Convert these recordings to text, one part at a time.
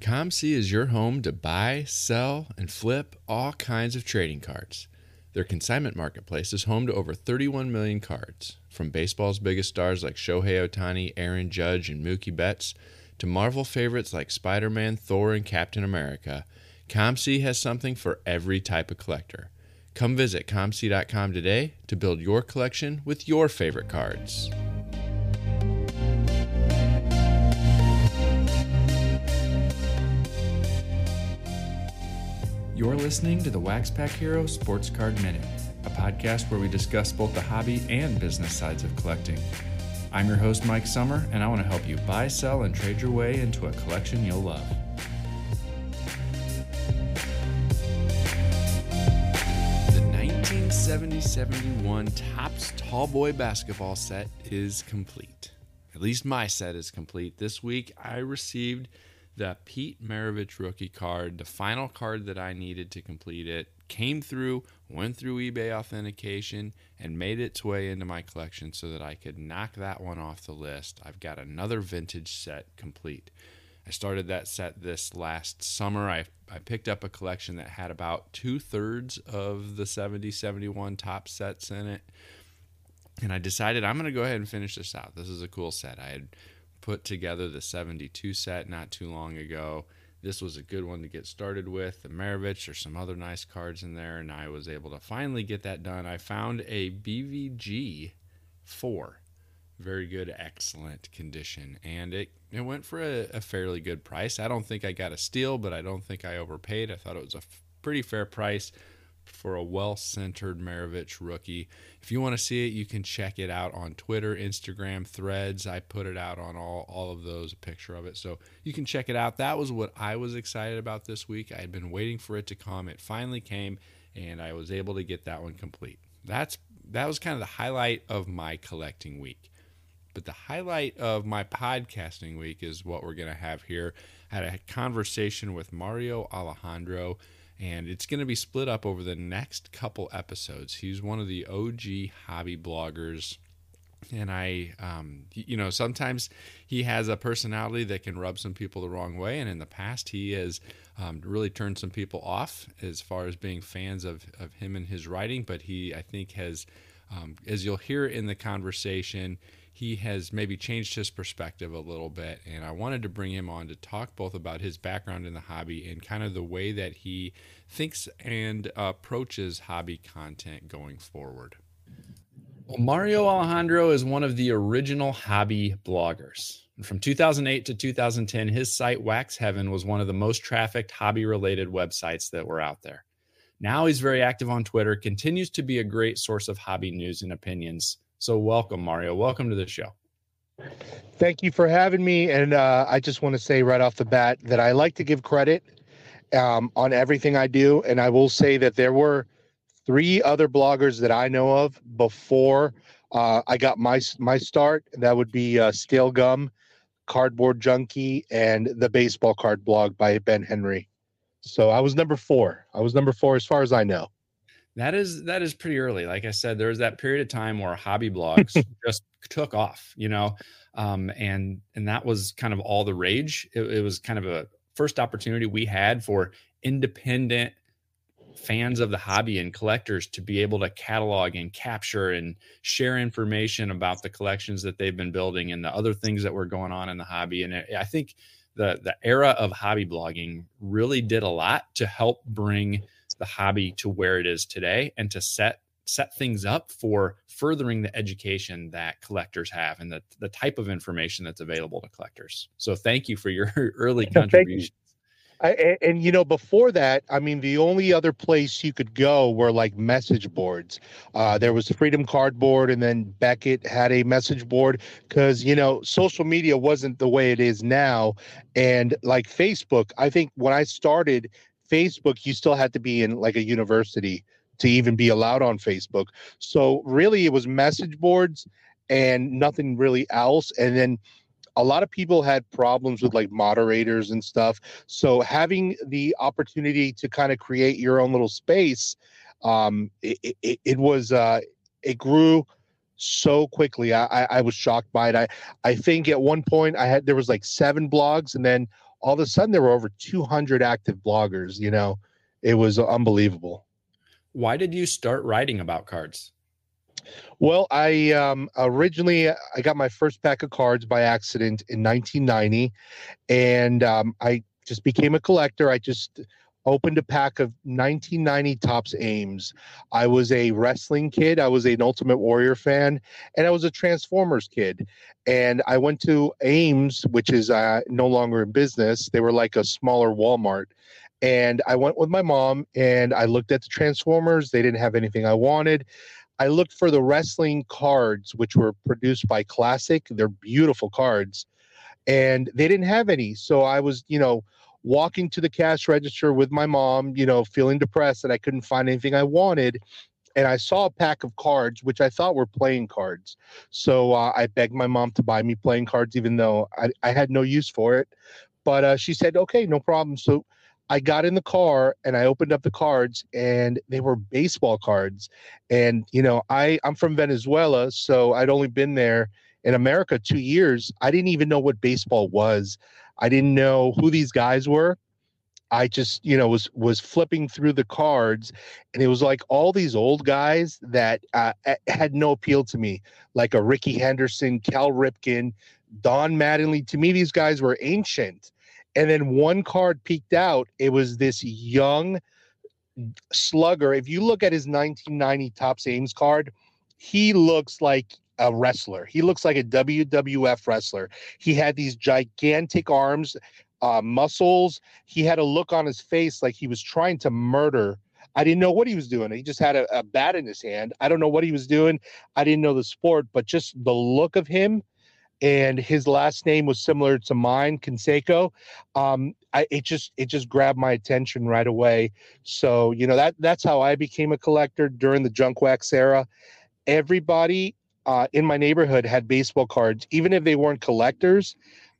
COMC is your home to buy, sell, and flip all kinds of trading cards. Their consignment marketplace is home to over 31 million cards, from baseball's biggest stars like Shohei Ohtani, Aaron Judge, and Mookie Betts, to Marvel favorites like Spider Man, Thor, and Captain America. COMC has something for every type of collector. Come visit COMC.com today to build your collection with your favorite cards. You're listening to the Wax Pack Hero Sports Card Minute, a podcast where we discuss both the hobby and business sides of collecting. I'm your host, Mike Summer, and I want to help you buy, sell, and trade your way into a collection you'll love. The 1970-71 Topps Tall Boy basketball set is complete. At least my set is complete. This week I received the Pete Maravich rookie card, the final card that I needed to complete it, came through, went through eBay authentication, and made its way into my collection so that I could knock that one off the list. I've got another vintage set complete. I started that set this last summer. I, I picked up a collection that had about two thirds of the 70 71 Topps sets in it. And I decided I'm going to go ahead and finish this out. This is a cool set. I had put together the 72 set not too long ago. This was a good one to get started with. The Maravich, there's some other nice cards in there, and I was able to finally get that done. I found a BVG 4. Very good, excellent condition. And it, it went for a, a fairly good price. I don't think I got a steal, but I don't think I overpaid. I thought it was a f- pretty fair price for a well centered Maravich rookie. If you want to see it, you can check it out on Twitter, Instagram, Threads. I put it out on all, all of those, a picture of it. So you can check it out. That was what I was excited about this week. I had been waiting for it to come. It finally came, and I was able to get that one complete. That's that was kind of the highlight of my collecting week. But the highlight of my podcasting week is what we're going to have here. I had a conversation with Mario Alejandro and it's going to be split up over the next couple episodes. He's one of the OG hobby bloggers. And I, um, you know, sometimes he has a personality that can rub some people the wrong way. And in the past, he has um, really turned some people off as far as being fans of, of him and his writing. But he, I think, has, um, as you'll hear in the conversation, he has maybe changed his perspective a little bit. And I wanted to bring him on to talk both about his background in the hobby and kind of the way that he thinks and approaches hobby content going forward. Well, Mario Alejandro is one of the original hobby bloggers. from 2008 to 2010, his site Wax Heaven was one of the most trafficked hobby related websites that were out there. Now he's very active on Twitter, continues to be a great source of hobby news and opinions so, welcome, Mario. Welcome to the show. Thank you for having me. And uh, I just want to say right off the bat that I like to give credit um, on everything I do. And I will say that there were three other bloggers that I know of before uh, I got my my start. That would be uh, Gum, Cardboard Junkie, and the Baseball Card Blog by Ben Henry. So I was number four. I was number four as far as I know that is that is pretty early like i said there was that period of time where hobby blogs just took off you know um, and and that was kind of all the rage. It, it, was kind of a first opportunity we had for independent fans of the hobby and collectors to be able to catalog and capture and share information about the collections that they've been building and the other things that were going on in the hobby. And it, i think the the era of hobby blogging really did a lot to help bring the hobby to where it is today and to set set things up for furthering the education that collectors have and the, the type of information that's available to collectors. So thank you for your early contributions. I, and, and, you know before that i mean the only other place you could go were like message boards uh, there was freedom cardboard and then beckett had a message board because you know social media wasn't the way it is now and like facebook i think when i started Facebook, you still had to be in like a university to even be allowed on Facebook. So really, it was message boards and nothing really else. And then a lot of people had problems with like moderators and stuff. So having the opportunity to kind of create your own little space, um, it, it, it was uh, it grew so quickly. I, I was shocked by it. I I think at one point I had there was like seven blogs, and then all of a sudden there were over 200 active bloggers. You know, it was unbelievable. Why did you start writing about cards? Well, I um, originally I got my first pack of cards by accident in 1990, and um, I just became a collector. I just opened a pack of 1990 Topps Ames. I was a wrestling kid. I was an Ultimate Warrior fan, and I was a Transformers kid. And I went to Ames, which is uh, no longer in business. They were like a smaller Walmart. And I went with my mom, and I looked at the Transformers. They didn't have anything I wanted. I looked for the wrestling cards, which were produced by Classic. They're beautiful cards, and they didn't have any. So I was, you know, walking to the cash register with my mom, you know, feeling depressed that I couldn't find anything I wanted. And I saw a pack of cards, which I thought were playing cards. So uh, I begged my mom to buy me playing cards, even though I, I had no use for it. But uh, she said, okay, no problem. So I got in the car and I opened up the cards and they were baseball cards. And you know, I I'm from Venezuela, so I'd only been there in America 2 years. I didn't even know what baseball was. I didn't know who these guys were. I just, you know, was was flipping through the cards, and it was like all these old guys that uh, had no appeal to me, like a Rickey Henderson, Cal Ripken, Don Mattingly. To me, these guys were ancient. And then one card peeked out. It was this young slugger. If you look at his 1990 Topps Ames card, he looks like a wrestler. He looks like a WWF wrestler. He had these gigantic arms, uh, muscles. He had a look on his face like he was trying to murder. I didn't know what he was doing. He just had a, a bat in his hand. I don't know what he was doing. I didn't know the sport, but just the look of him and his last name was similar to mine, Canseco. Um, I, it just it just grabbed my attention right away. So you know that that's how I became a collector during the junk wax era. Everybody uh, in my neighborhood had baseball cards, even if they weren't collectors.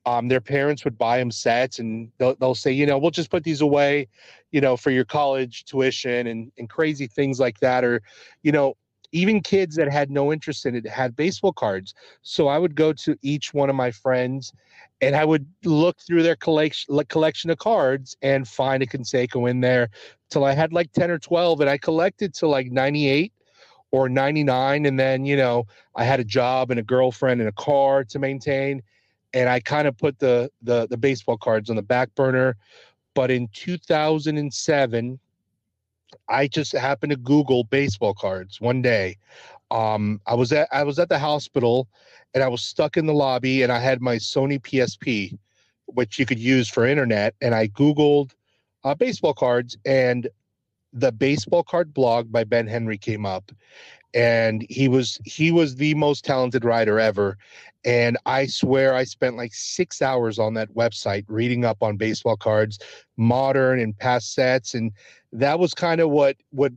Um, their parents would buy them sets, and they'll, they'll say, you know, we'll just put these away, you know, for your college tuition and and crazy things like that, or, you know, even kids that had no interest in it had baseball cards. So I would go to each one of my friends and I would look through their collection collection of cards and find a Canseco in there till I had like 10 or 12 and I collected till like 98 or 99 and then you know I had a job and a girlfriend and a car to maintain and I kind of put the the the baseball cards on the back burner but in 2007 I just happened to Google baseball cards one day. Um, I was at I was at the hospital, and I was stuck in the lobby, and I had my Sony PSP, which you could use for internet, and I Googled uh, baseball cards, and the baseball card blog by Ben Henry came up, and he was he was the most talented writer ever. And i swear i spent like six hours on that website reading up on baseball cards modern and past sets and that was kind of what what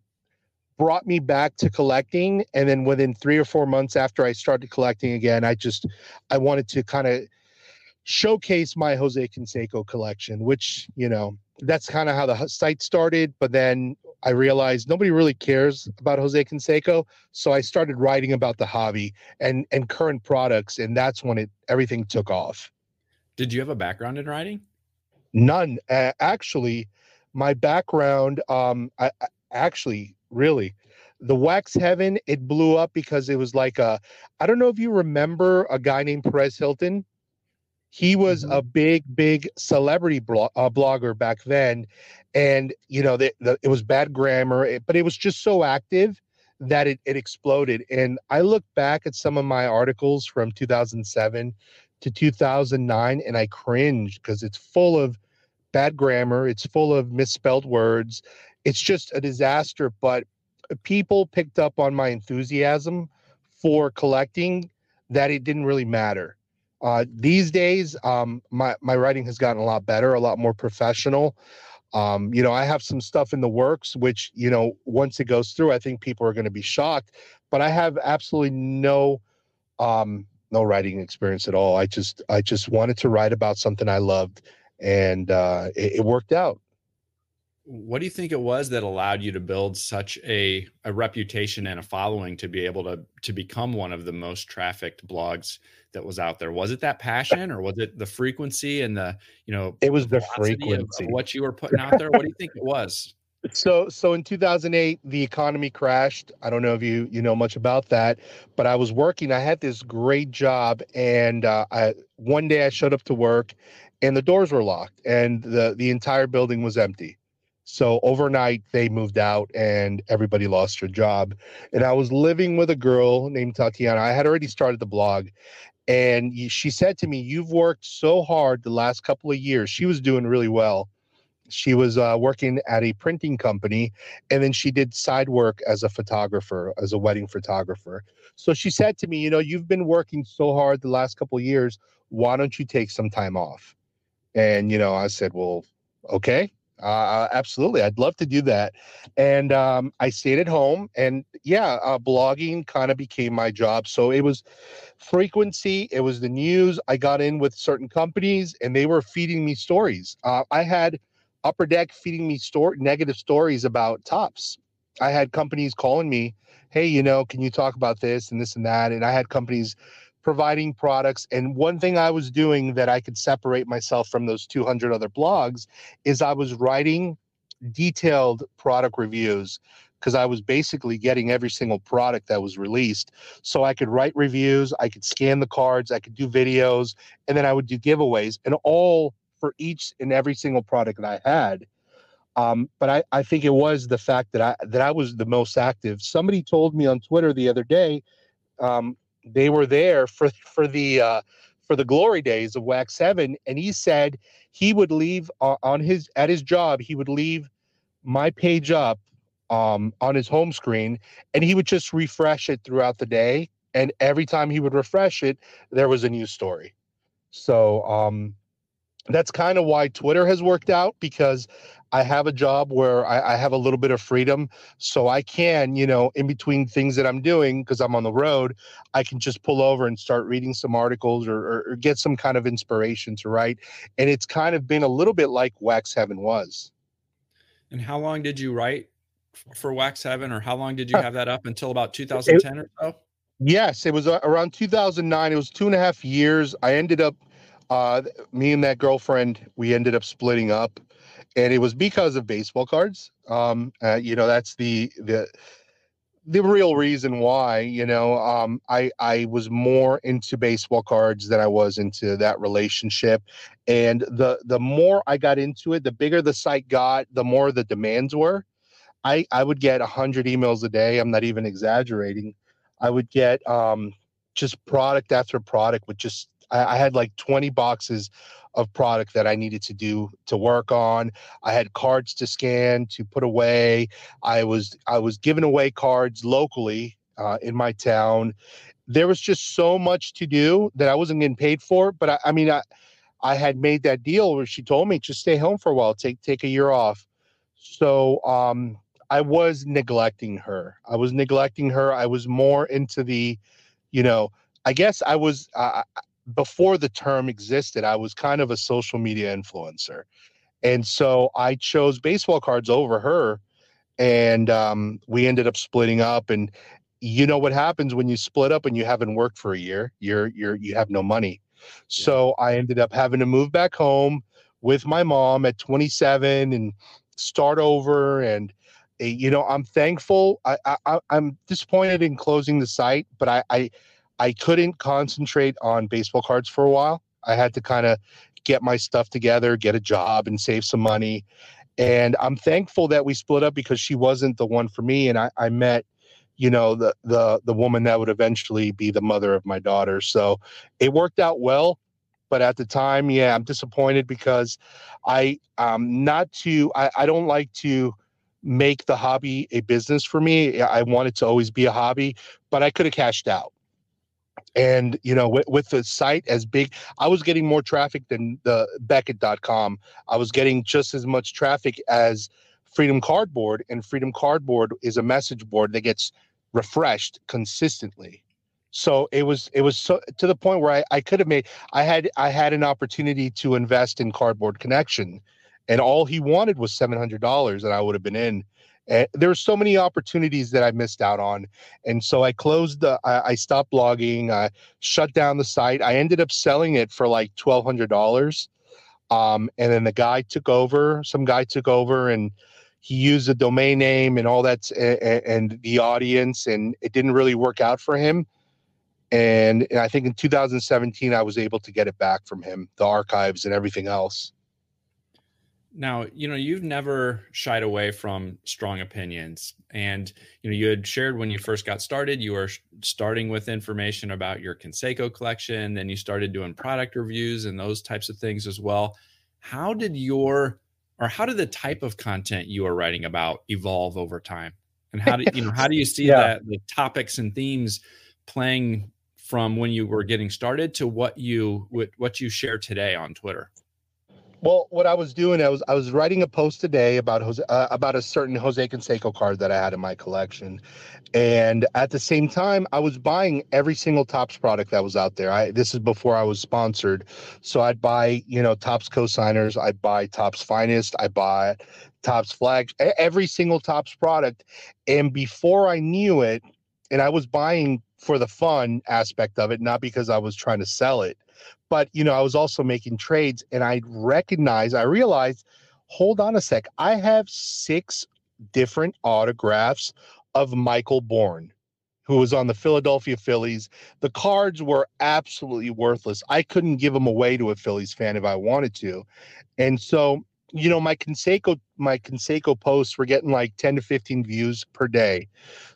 brought me back to collecting. And then within three or four months after i started collecting again i just i wanted to kind of showcase my jose canseco collection which you know that's kind of how the site started. But then I realized nobody really cares about Jose Canseco, so I started writing about the hobby and and current products, and that's when it everything took off. Did you have a background in writing? None, uh, actually. My background, um, I, I actually really, the Wax Heaven, it blew up because it was like a, I don't know if you remember a guy named Perez Hilton. He was mm-hmm. a big, big celebrity uh, blogger back then, and you know the, the, it was bad grammar it, but it was just so active that it, it exploded. And i look back at some of my articles from 2007 to 2009 and i cringe because it's full of bad grammar it's full of misspelled words it's just a disaster. But people picked up on my enthusiasm for collecting that it didn't really matter uh, these days um, my, my writing has gotten a lot better a lot more professional um, you know, I have some stuff in the works, which, you know, once it goes through, I think people are going to be shocked. But I have absolutely no um no writing experience at all. I just I just wanted to write about something I loved and uh it, it worked out. what do you think it was that allowed you to build such a, a reputation and a following to be able to to become one of the most trafficked blogs that was out there. Was it that passion or was it the frequency and the you know it was the frequency of, of what you were putting out there? What do you think it was? So so in 2008 the economy crashed. I don't know if you you know much about that but i was working. I had this great job and uh, I, one day i showed up to work and the doors were locked and the the entire building was empty. So overnight they moved out and everybody lost their job. And i was living with a girl named tatiana. I had already started the blog and she said to me you've worked so hard the last couple of years. She was doing really well. She was uh, working at a printing company and then she did side work as a photographer as a wedding photographer. So she said to me you know you've been working so hard the last couple of years. Why don't you take some time off? And you know i said well okay uh, absolutely i'd love to do that and um, i stayed at home and yeah uh, blogging kind of became my job so it was frequency it was the news i got in with certain companies and they were feeding me stories uh, i had Upper Deck feeding me store negative stories about Topps. I had companies calling me, "Hey, you know, can you talk about this and this and that?" And I had companies providing products. And one thing I was doing that I could separate myself from those 200 other blogs is I was writing detailed product reviews because I was basically getting every single product that was released. So I could write reviews, I could scan the cards, I could do videos, and then I would do giveaways. And all for each and every single product that I had. Um, but I, I think it was the fact that I that I was the most active. Somebody told me on Twitter the other day, um, they were there for for the uh, for the glory days of Wax Heaven, and he said he would leave uh, on his at his job. He would leave my page up um, on his home screen, and he would just refresh it throughout the day. And every time he would refresh it, there was a new story. So um, that's kind of why Twitter has worked out because I have a job where I, I, have a little bit of freedom. So I can, you know, in between things that I'm doing, because I'm on the road, I can just pull over and start reading some articles or, or, or, get some kind of inspiration to write. And it's kind of been a little bit like Wax Heaven was. And how long did you write for Wax Heaven, or how long did you have that up until about 2010 or so? Yes, it was around 2009. It was two and a half years. I ended up uh, me and that girlfriend, we ended up splitting up, and it was because of baseball cards. Um, uh, you know, that's the the the real reason why. You know, um, I I was more into baseball cards than I was into that relationship, and the the more I got into it, the bigger the site got, the more the demands were. I I would get hundred emails a day. I'm not even exaggerating. I would get um, just product after product with just I, I had like 20 boxes of product that I needed to do to work on. I had cards to scan to put away. I was I was giving away cards locally uh, in my town. There was just so much to do that I wasn't getting paid for. But I, I mean, I I had made that deal where she told me just stay home for a while, take take a year off. So um, I was neglecting her. I was neglecting her. I was more into the, you know, I guess I was. Uh, before the term existed, I was kind of a social media influencer. And so I chose baseball cards over her. And um, we ended up splitting up. And you know what happens when you split up and you haven't worked for a year? You're you're you have no money. Yeah. So I ended up having to move back home with my mom at 27 and start over. And eh, you know, I'm thankful. I, I I'm disappointed in closing the site, but I I I couldn't concentrate on baseball cards for a while. I had to kind of get my stuff together, get a job, and save some money. And I'm thankful that we split up because she wasn't the one for me, and I, I met, you know, the the the woman that would eventually be the mother of my daughter. So it worked out well. But at the time, yeah, I'm disappointed because I um not to I, I don't like to make the hobby a business for me. I want it to always be a hobby, but I could have cashed out and you know with, with, the site as big i was getting more traffic than the beckett.com i was getting just as much traffic as freedom cardboard and freedom cardboard is a message board that gets refreshed consistently so it was it was so to the point where I, I could have made i had i had an opportunity to invest in cardboard connection and all he wanted was seven hundred dollars, and I would have been in. And there were so many opportunities that I missed out on, and so I closed the. I, I stopped blogging. I shut down the site. I ended up selling it for like twelve hundred dollars, um, and then the guy took over. Some guy took over and he used the domain name and all that and, and the audience and it didn't really work out for him and, and i think in 2017 i was able to get it back from him the archives and everything else now you know you've never shied away from strong opinions and you know you had shared when you first got started you were starting with information about your Canseco collection then you started doing product reviews and those types of things as well. How did your or how did the type of content you are writing about evolve over time? And how do you know how do you see yeah. that the topics and themes playing from when you were getting started to what you what you share today on twitter well, what I was doing, I was I was writing a post today about Jose uh, about a certain Jose Canseco card that I had in my collection, and at the same time, I was buying every single Topps product that was out there. I this is before I was sponsored, so I'd buy you know Topps cosigners, I'd buy Topps finest, I buy Topps flag, every single Topps product, and before I knew it, and I was buying for the fun aspect of it, not because I was trying to sell it but you know, I was also making trades and I recognized, I realized, hold on a sec, I have six different autographs of Michael Bourn, who was on the Philadelphia Phillies. The cards were absolutely worthless. I couldn't give them away to a Phillies fan if I wanted to. And so you know, my Canseco, my Canseco posts were getting like 10 to 15 views per day.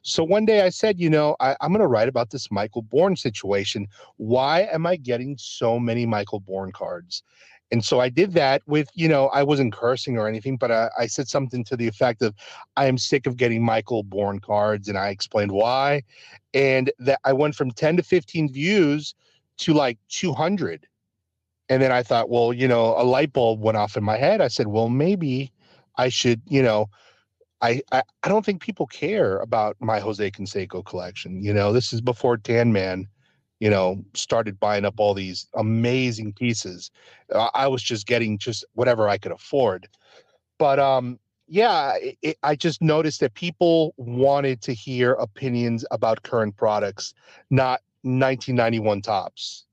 So one day I said, you know, I, am going to write about this Michael Bourn situation. Why am I getting so many Michael Bourn cards? And so I did that with, you know, I wasn't cursing or anything, but I, I said something to the effect of, I am sick of getting Michael Bourn cards. And I explained why. And that I went from 10 to 15 views to like 200 and then I thought, well, you know, a light bulb went off in my head. I said, well, maybe I should, you know, I, I, I don't think people care about my Jose Canseco collection. You know, this is before Tan Man, you know, started buying up all these amazing pieces. I, I was just getting just whatever I could afford. But um, yeah, it, it, I just noticed that people wanted to hear opinions about current products, not 1991 Topps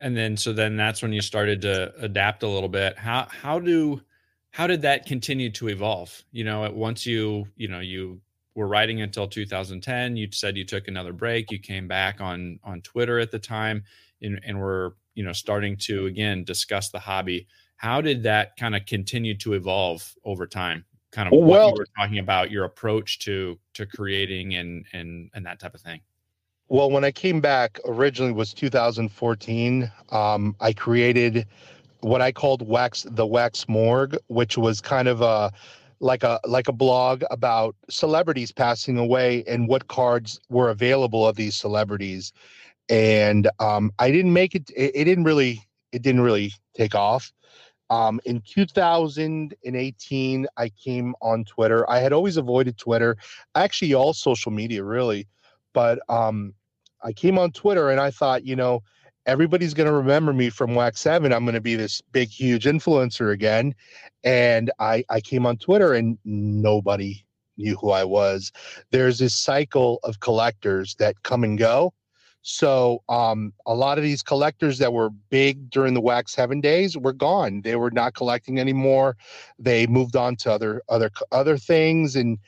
and then so then that's when you started to adapt a little bit. How how do how did that continue to evolve? You know once you you know you were writing until 2010 you said you took another break you came back on on twitter at the time and, and we're you know starting to again discuss the hobby. How did that kind of continue to evolve over time? Kind of well, what you were talking about your approach to to creating and and and that type of thing well, when I came back originally was 2014. Um, I created what I called Wax the Wax Morgue, which was kind of a like a like a blog about celebrities passing away and what cards were available of these celebrities. And um, I didn't make it, it. It didn't really. It didn't really take off. Um, in 2018, I came on Twitter. I had always avoided Twitter, actually all social media, really. But um, I came on Twitter and I thought, you know, everybody's going to remember me from Wax Heaven. I'm going to be this big, huge influencer again. And I, I came on Twitter and nobody knew who I was. There's this cycle of collectors that come and go. So um, a lot of these collectors that were big during the Wax Heaven days were gone. They were not collecting anymore. They moved on to other other other things, and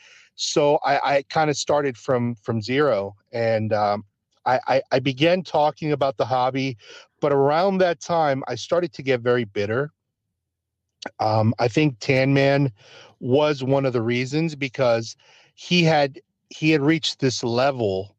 so I, I kind of started from from zero. And um, I, I, I began talking about the hobby, but around that time, I started to get very bitter. Um, I think Tan Man was one of the reasons because he had he had reached this level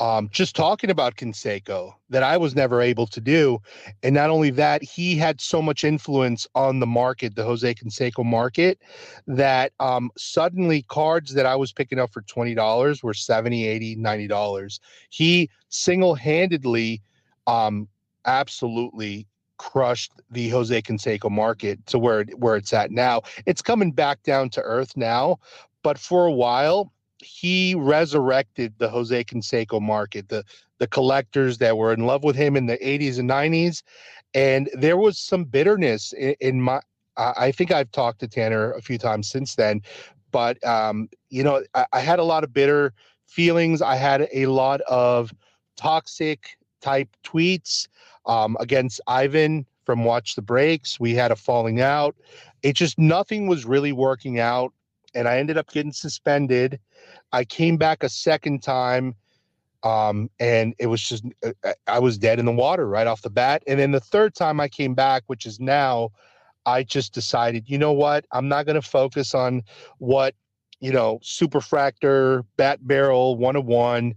um, just talking about Canseco that I was never able to do. And not only that, he had so much influence on the market, the Jose Canseco market, that um, suddenly cards that I was picking up for $20 were 70, 80, 90 dollars. He single-handedly um, absolutely crushed the Jose Canseco market to where where it's at now. It's coming back down to earth now, but for a while he resurrected the Jose Canseco market, the the collectors that were in love with him in the 80s and 90s. and there was some bitterness in, in my. I think I've talked to Tanner a few times since then, but um, you know, I, I had a lot of bitter feelings. I had a lot of toxic type tweets um, against Ivan from Watch the Breaks. We had a falling out. It just nothing was really working out, and I ended up getting suspended. I came back a second time um, and it was just uh, uh, I was dead in the water right off the bat. And then the third time I came back, which is now, I just decided, you know what, I'm not going to focus on what you know superfractor bat barrel 101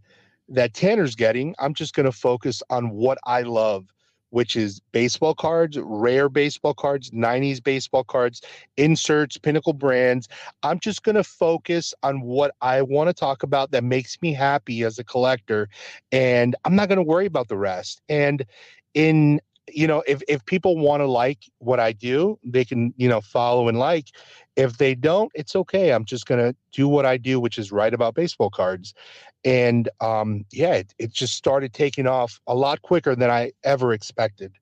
that Tanner's getting. I'm just going to focus on what I love which is baseball cards, rare baseball cards, 90s baseball cards, inserts, pinnacle brands. I'm just going to focus on what I want to talk about that makes me happy as a collector. And I'm not going to worry about the rest. And in you know if, if people want to like what i do they can you know follow and like if they don't it's okay i'm just going to do what i do which is write about baseball cards and um, yeah, it, it just started taking off a lot quicker than I ever expected.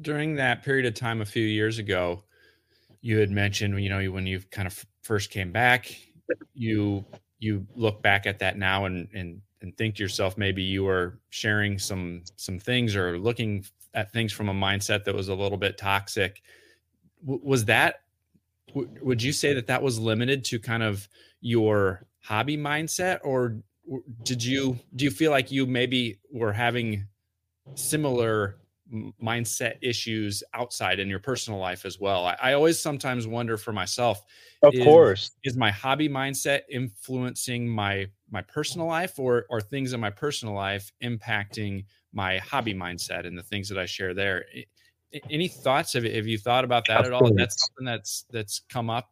During that period of time, a few years ago, you had mentioned, you know, when you kind of first came back, you you look back at that now and and and think to yourself, maybe you were sharing some some things or looking at things from a mindset that was a little bit toxic. W- was that? W- would you say that that was limited to kind of your hobby mindset or did you do you feel like you maybe were having similar mindset issues outside in your personal life as well? I, I always sometimes wonder for myself of is, course. is my hobby mindset influencing my my personal life or are things in my personal life impacting my hobby mindset and the things that i share there any thoughts have, have you thought about that of at all that's something that's that's come up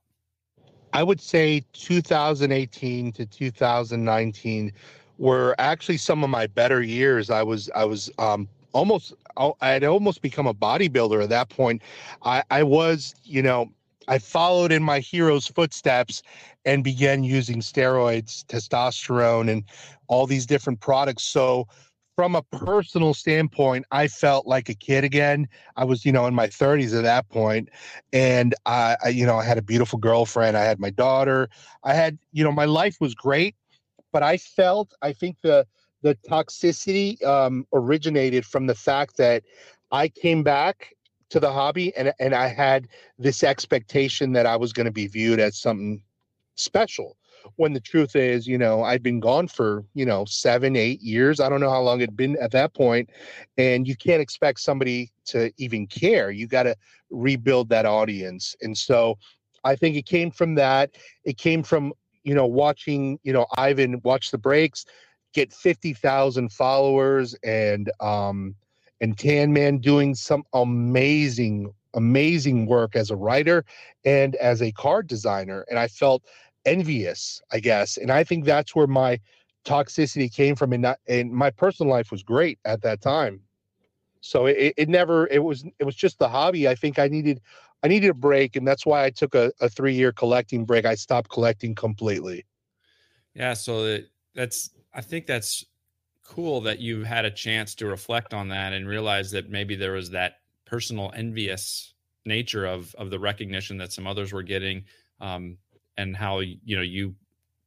I would say 2018 to 2019 were actually some of my better years. I was I was um, almost I had almost become a bodybuilder at that point. I, I was you know I followed in my hero's footsteps and began using steroids, testosterone, and all these different products. So from a personal standpoint, I felt like a kid again. I was, you know, in my 30s at that point, and I, I, you know, I had a beautiful girlfriend. I had my daughter. I had, you know, my life was great, but I felt, I think the the toxicity um, originated from the fact that I came back to the hobby and and I had this expectation that I was going to be viewed as something special when the truth is, you know, I'd been gone for, you know, seven, eight years. I don't know how long it'd been at that point, And you can't expect somebody to even care. You got to rebuild that audience. And so I think it came from that. It came from, you know, watching, you know, Ivan watch the breaks, get 50,000 followers and, um, and Tan Man doing some amazing, amazing work as a writer and as a card designer. And I felt envious, I guess. And I think that's where my toxicity came from. And, and my personal life was great at that time. So it, it never, it was, it was just the hobby. I think I needed, I needed a break. And that's why I took a, a three year collecting break. I stopped collecting completely. Yeah. So that, that's, I think that's cool that you've had a chance to reflect on that and realize that maybe there was that personal envious nature of of the recognition that some others were getting um, and how you know you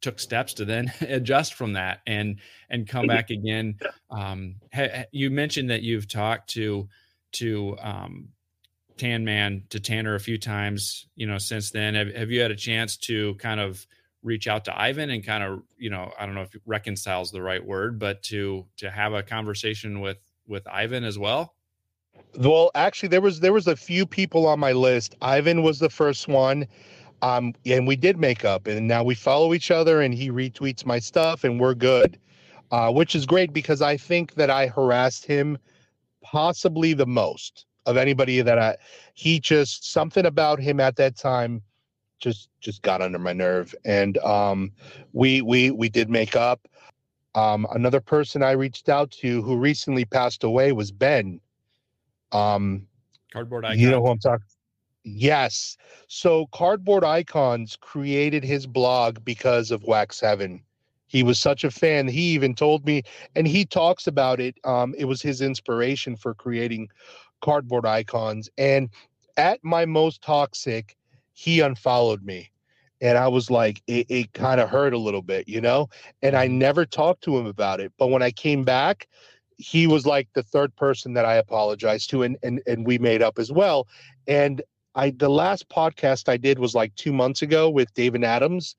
took steps to then adjust from that and and come back again. Um ha, you mentioned that you've talked to to um tan man to tanner a few times you know since then. Have, have you had a chance to kind of reach out to ivan and kind of you know i don't know if reconciles the right word but to to have a conversation with with ivan as well? Well actually there was there was a few people on my list. Ivan was the first one um, and we did make up, and now we follow each other, and he retweets my stuff, and we're good, uh, which is great because I think that I harassed him possibly the most of anybody that I. He just something about him at that time just just got under my nerve, and um, we we we did make up. Um, another person I reached out to who recently passed away was Ben. Um, Cardboard icon. You know who I'm talking. Yes. So Cardboard Icons created his blog because of Wax Heaven. He was such a fan. He even told me, and he talks about it. Um, it was his inspiration for creating cardboard icons. And at my most toxic, he unfollowed me. And I was like, it, it kind of hurt a little bit, you know? And I never talked to him about it. But when I came back, he was like the third person that I apologized to and and and we made up as well. And I the last podcast I did was like 2 months ago with David Adams.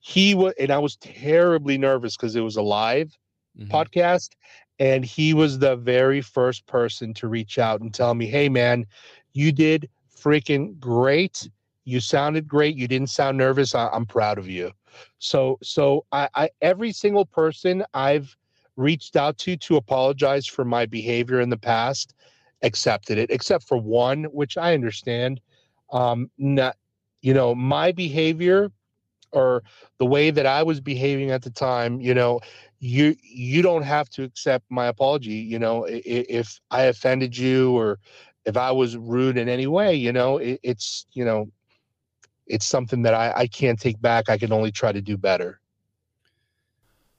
He was and I was terribly nervous cuz it was a live mm-hmm. podcast and he was the very first person to reach out and tell me, "Hey man, you did freaking great. You sounded great. You didn't sound nervous. I, am proud of you." So so I, I every single person I've reached out to to apologize for my behavior in the past accepted it except for one which i understand um not you know my behavior or the way that i was behaving at the time you know you you don't have to accept my apology you know if i offended you or if i was rude in any way you know it, it's you know it's something that I, I can't take back i can only try to do better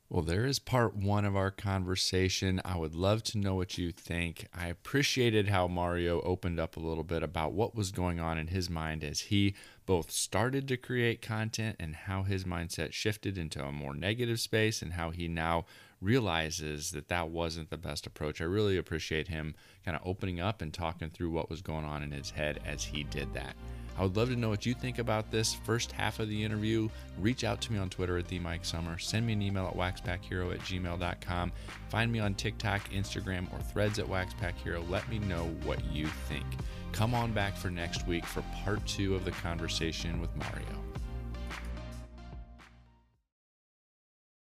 well, there is part one of our conversation. I would love to know what you think. I appreciated how Mario opened up a little bit about what was going on in his mind as he both started to create content and how his mindset shifted into a more negative space and how he now realizes that that wasn't the best approach. I really appreciate him kind of opening up and talking through what was going on in his head as he did that. I would love to know what you think about this first half of the interview. Reach out to me on Twitter at the Mike Summer. Send me an email at waxpackhero at gmail.com. Find me on TikTok, Instagram, or threads at waxpackhero. Let me know what you think. Come on back for next week for part two of the conversation with Mario.